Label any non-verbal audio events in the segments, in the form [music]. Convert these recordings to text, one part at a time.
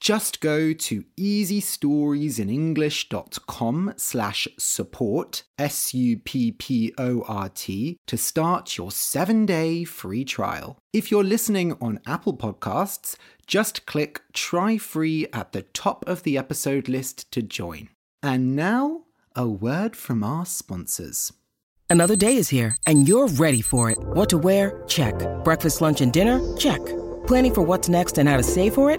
Just go to easystoriesinenglish.com slash support, S-U-P-P-O-R-T, to start your seven-day free trial. If you're listening on Apple Podcasts, just click Try Free at the top of the episode list to join. And now, a word from our sponsors. Another day is here, and you're ready for it. What to wear? Check. Breakfast, lunch, and dinner? Check. Planning for what's next and how to save for it?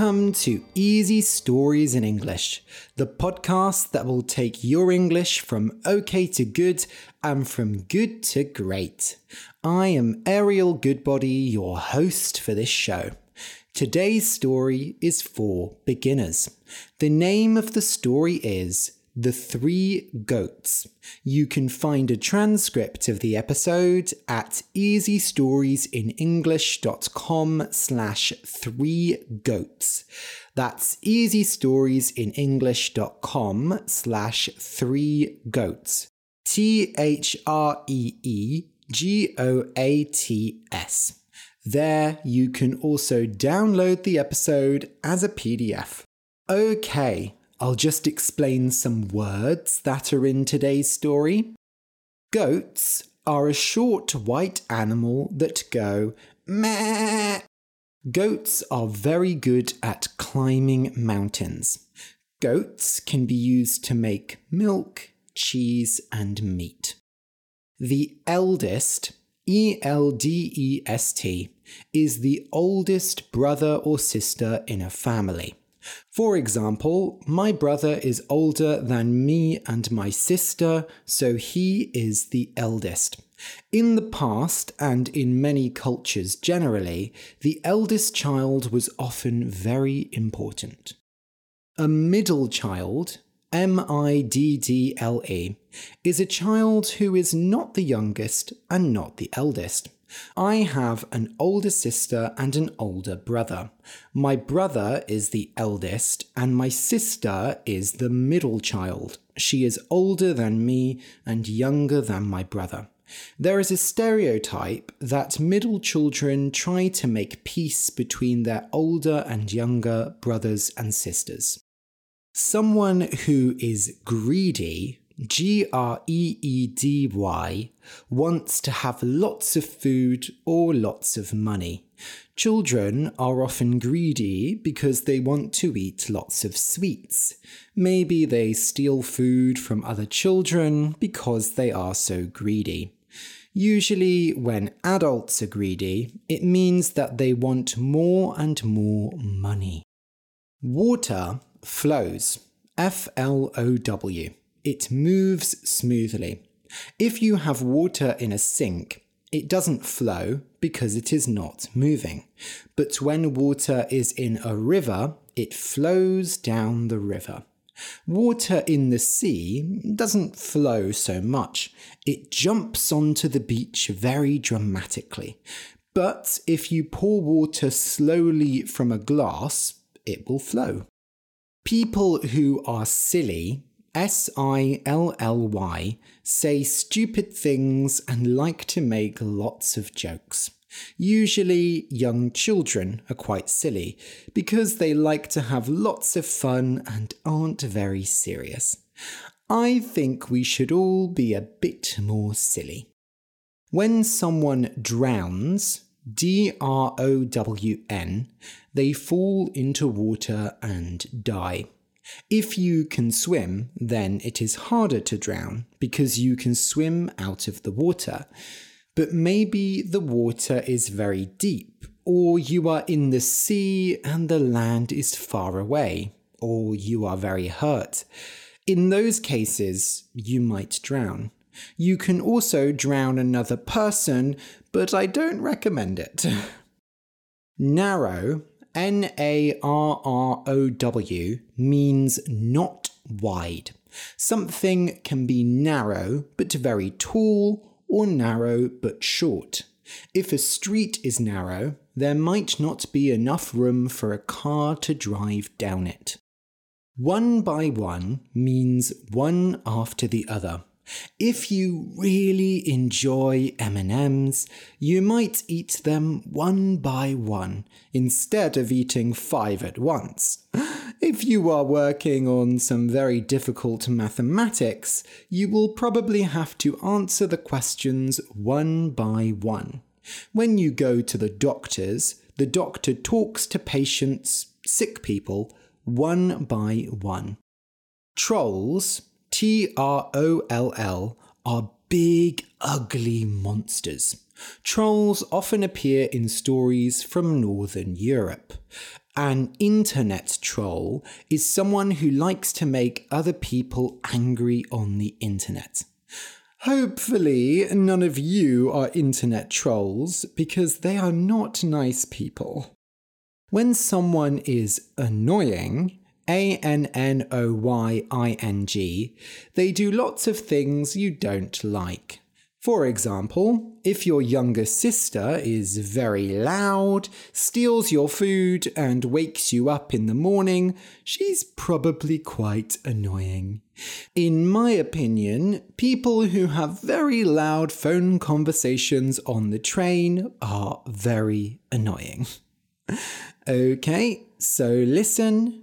Welcome to Easy Stories in English, the podcast that will take your English from okay to good and from good to great. I am Ariel Goodbody, your host for this show. Today's story is for beginners. The name of the story is the Three Goats. You can find a transcript of the episode at easystoriesinenglish.com slash three goats. That's easystoriesinenglish.com slash three goats. T H R E E G O A T S. There you can also download the episode as a PDF. Okay, I'll just explain some words that are in today's story. Goats are a short white animal that go meh. Goats are very good at climbing mountains. Goats can be used to make milk, cheese, and meat. The eldest, E L D E S T, is the oldest brother or sister in a family. For example, my brother is older than me and my sister, so he is the eldest. In the past, and in many cultures generally, the eldest child was often very important. A middle child, M I D D L E, is a child who is not the youngest and not the eldest. I have an older sister and an older brother. My brother is the eldest, and my sister is the middle child. She is older than me and younger than my brother. There is a stereotype that middle children try to make peace between their older and younger brothers and sisters. Someone who is greedy G R E E D Y, wants to have lots of food or lots of money. Children are often greedy because they want to eat lots of sweets. Maybe they steal food from other children because they are so greedy. Usually, when adults are greedy, it means that they want more and more money. Water flows. F L O W. It moves smoothly. If you have water in a sink, it doesn't flow because it is not moving. But when water is in a river, it flows down the river. Water in the sea doesn't flow so much. It jumps onto the beach very dramatically. But if you pour water slowly from a glass, it will flow. People who are silly S I L L Y say stupid things and like to make lots of jokes. Usually, young children are quite silly because they like to have lots of fun and aren't very serious. I think we should all be a bit more silly. When someone drowns, D R O W N, they fall into water and die. If you can swim, then it is harder to drown because you can swim out of the water. But maybe the water is very deep, or you are in the sea and the land is far away, or you are very hurt. In those cases, you might drown. You can also drown another person, but I don't recommend it. [laughs] Narrow, N A R R O W, means not wide. Something can be narrow but very tall, or narrow but short. If a street is narrow, there might not be enough room for a car to drive down it. One by one means one after the other. If you really enjoy M&Ms, you might eat them one by one instead of eating five at once. If you are working on some very difficult mathematics, you will probably have to answer the questions one by one. When you go to the doctors, the doctor talks to patients, sick people, one by one. Trolls, T R O L L, are big, ugly monsters. Trolls often appear in stories from Northern Europe. An internet troll is someone who likes to make other people angry on the internet. Hopefully, none of you are internet trolls because they are not nice people. When someone is annoying, A N N O Y I N G, they do lots of things you don't like. For example, if your younger sister is very loud, steals your food, and wakes you up in the morning, she's probably quite annoying. In my opinion, people who have very loud phone conversations on the train are very annoying. [laughs] okay, so listen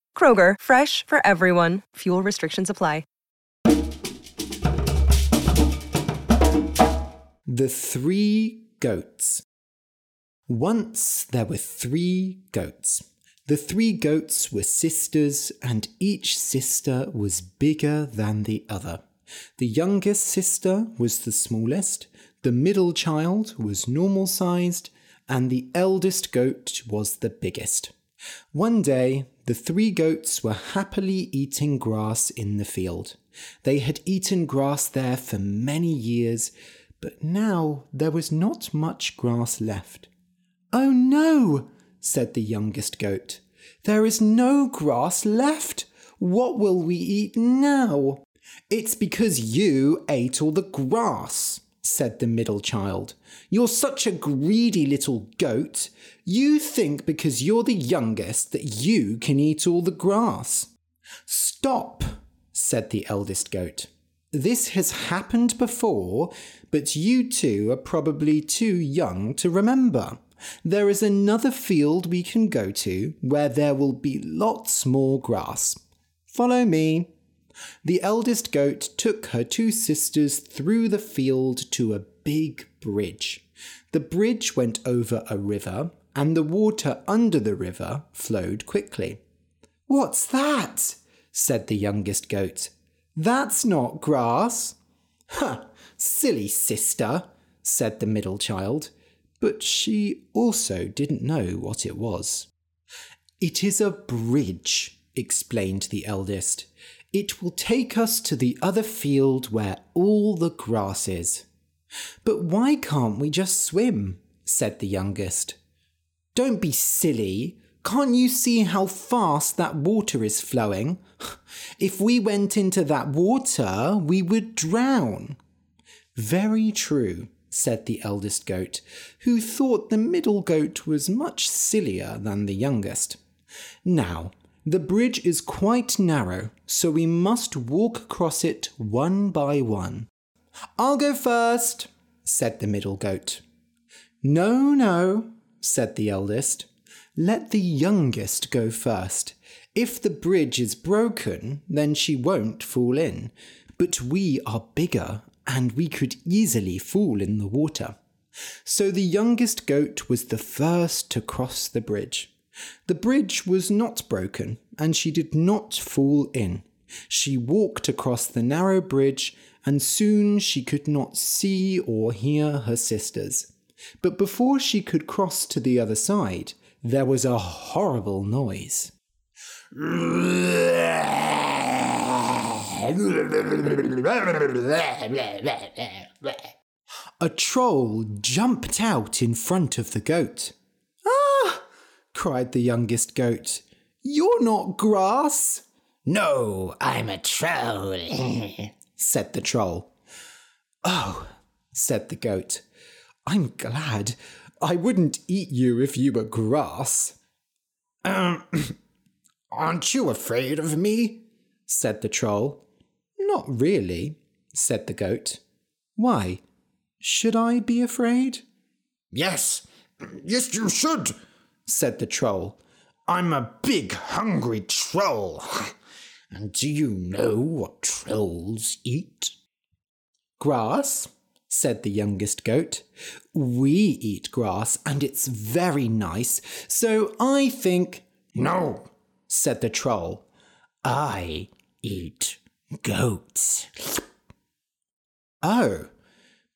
Kroger, fresh for everyone. Fuel restrictions apply. The Three Goats. Once there were three goats. The three goats were sisters, and each sister was bigger than the other. The youngest sister was the smallest, the middle child was normal sized, and the eldest goat was the biggest. One day, the three goats were happily eating grass in the field. They had eaten grass there for many years, but now there was not much grass left. Oh no, said the youngest goat. There is no grass left. What will we eat now? It's because you ate all the grass, said the middle child. You're such a greedy little goat. You think because you're the youngest that you can eat all the grass. Stop, said the eldest goat. This has happened before, but you two are probably too young to remember. There is another field we can go to where there will be lots more grass. Follow me. The eldest goat took her two sisters through the field to a big bridge. The bridge went over a river, and the water under the river flowed quickly. What's that? said the youngest goat. That's not grass. Ha! Silly sister, said the middle child, but she also didn't know what it was. It is a bridge, explained the eldest. It will take us to the other field where all the grass is. But why can't we just swim? said the youngest. Don't be silly. Can't you see how fast that water is flowing? [laughs] If we went into that water, we would drown. Very true, said the eldest goat, who thought the middle goat was much sillier than the youngest. Now, the bridge is quite narrow, so we must walk across it one by one. I'll go first, said the middle goat. No, no, said the eldest. Let the youngest go first. If the bridge is broken, then she won't fall in. But we are bigger, and we could easily fall in the water. So the youngest goat was the first to cross the bridge. The bridge was not broken, and she did not fall in. She walked across the narrow bridge, and soon she could not see or hear her sisters. But before she could cross to the other side, there was a horrible noise. A troll jumped out in front of the goat. Cried the youngest goat. You're not grass. No, I'm a troll, [laughs] said the troll. Oh, said the goat. I'm glad. I wouldn't eat you if you were grass. Um, [clears throat] aren't you afraid of me? said the troll. Not really, said the goat. Why? Should I be afraid? Yes, [clears throat] yes, you should, said the troll. I'm a big, hungry troll. [laughs] And do you know what trolls eat? Grass, said the youngest goat. We eat grass, and it's very nice, so I think. No, said the troll. I eat goats. Oh,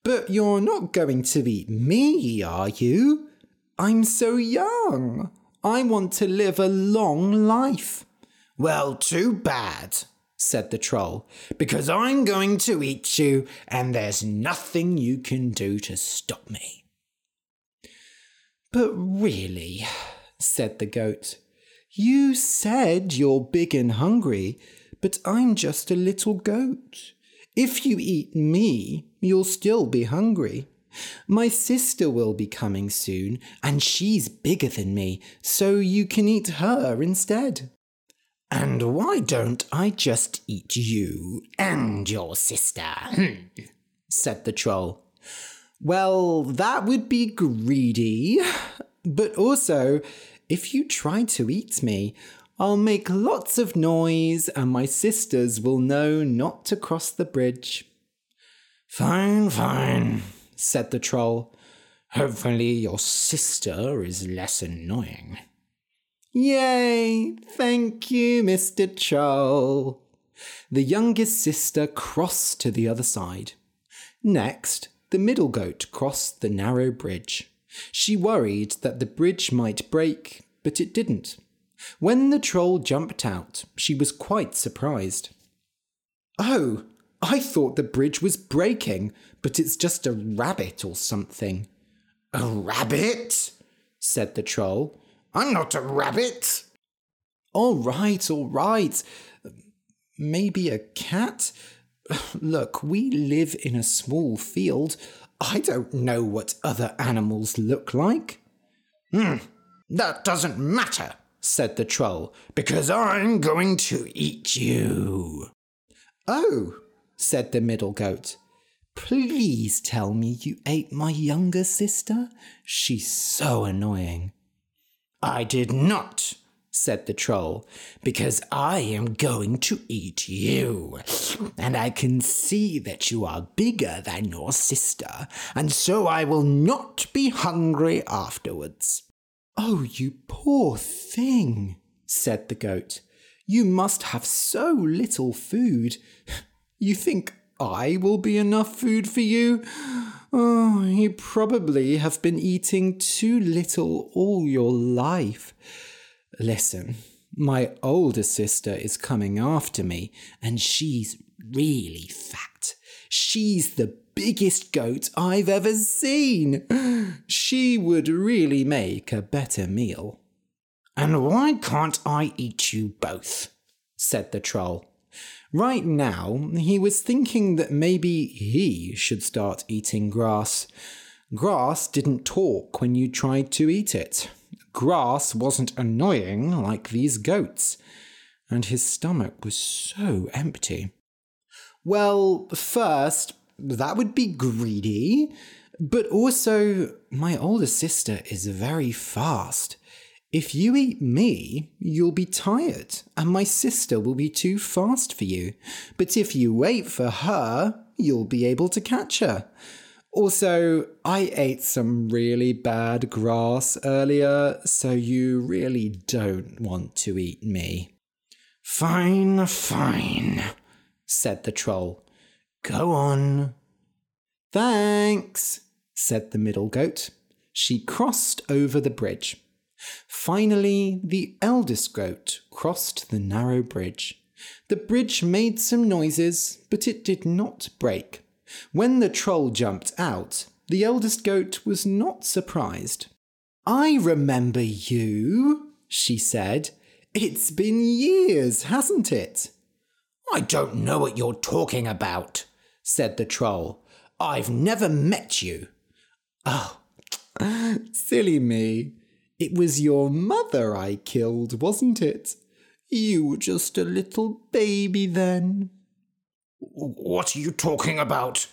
but you're not going to eat me, are you? I'm so young. I want to live a long life. Well, too bad, said the troll, because I'm going to eat you, and there's nothing you can do to stop me. But really, said the goat, you said you're big and hungry, but I'm just a little goat. If you eat me, you'll still be hungry. My sister will be coming soon, and she's bigger than me, so you can eat her instead. And why don't I just eat you and your sister? Hmm, said the troll. Well, that would be greedy. But also, if you try to eat me, I'll make lots of noise and my sisters will know not to cross the bridge. Fine, fine, said the troll. Hopefully, your sister is less annoying. Yay! Thank you, Mr. Troll. The youngest sister crossed to the other side. Next, the middle goat crossed the narrow bridge. She worried that the bridge might break, but it didn't. When the troll jumped out, she was quite surprised. Oh, I thought the bridge was breaking, but it's just a rabbit or something. A rabbit? said the troll. I'm not a rabbit. All right, all right. Maybe a cat? Look, we live in a small field. I don't know what other animals look like. Hmm, that doesn't matter, said the troll, because I'm going to eat you. Oh, said the middle goat. Please tell me you ate my younger sister. She's so annoying. I did not, said the troll, because I am going to eat you. And I can see that you are bigger than your sister, and so I will not be hungry afterwards. Oh, you poor thing, said the goat. You must have so little food. You think I will be enough food for you? Oh, you probably have been eating too little all your life. Listen, my older sister is coming after me, and she's really fat. She's the biggest goat I've ever seen. She would really make a better meal. And why can't I eat you both? said the troll. Right now, he was thinking that maybe he should start eating grass. Grass didn't talk when you tried to eat it. Grass wasn't annoying like these goats. And his stomach was so empty. Well, first, that would be greedy. But also, my older sister is very fast. If you eat me, you'll be tired, and my sister will be too fast for you. But if you wait for her, you'll be able to catch her. Also, I ate some really bad grass earlier, so you really don't want to eat me. Fine, fine, said the troll. Go on. Thanks, said the middle goat. She crossed over the bridge. Finally, the eldest goat crossed the narrow bridge. The bridge made some noises, but it did not break. When the troll jumped out, the eldest goat was not surprised. I remember you, she said. It's been years, hasn't it? I don't know what you're talking about, said the troll. I've never met you. Oh, [laughs] silly me. It was your mother I killed, wasn't it? You were just a little baby then. What are you talking about?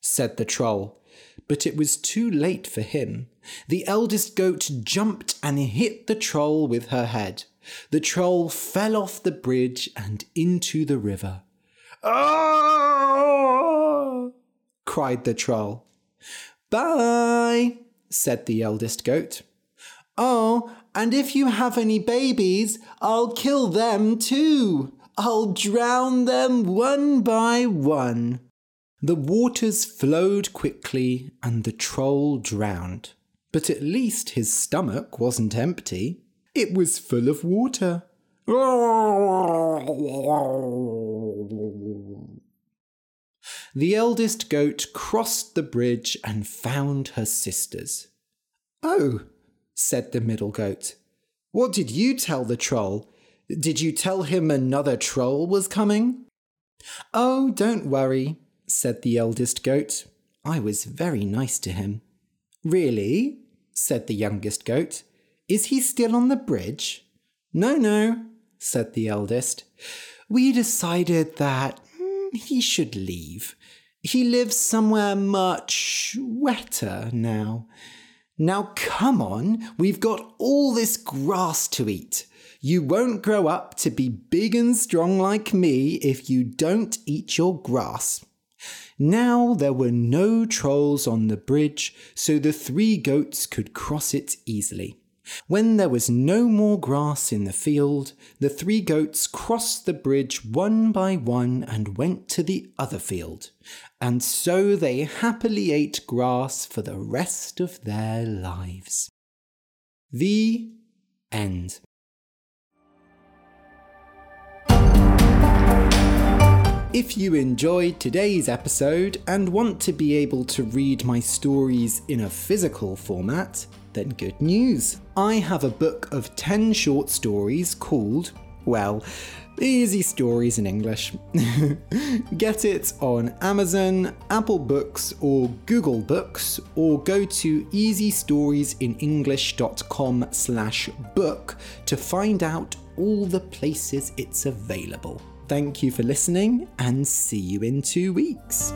said the troll. But it was too late for him. The eldest goat jumped and hit the troll with her head. The troll fell off the bridge and into the river. Oh! cried the troll. Bye, said the eldest goat. Oh, and if you have any babies, I'll kill them too. I'll drown them one by one. The waters flowed quickly and the troll drowned. But at least his stomach wasn't empty. It was full of water. The eldest goat crossed the bridge and found her sisters. Oh, said the middle goat. What did you tell the troll? Did you tell him another troll was coming? Oh, don't worry, said the eldest goat. I was very nice to him. Really? said the youngest goat. Is he still on the bridge? No, no, said the eldest. We decided that mm, he should leave. He lives somewhere much wetter now. Now come on, we've got all this grass to eat. You won't grow up to be big and strong like me if you don't eat your grass. Now there were no trolls on the bridge, so the three goats could cross it easily. When there was no more grass in the field, the three goats crossed the bridge one by one and went to the other field. And so they happily ate grass for the rest of their lives. The end. If you enjoyed today's episode and want to be able to read my stories in a physical format, then good news. I have a book of 10 short stories called, well, Easy Stories in English. [laughs] Get it on Amazon, Apple Books, or Google Books, or go to easystoriesinenglish.com slash book to find out all the places it's available. Thank you for listening and see you in two weeks.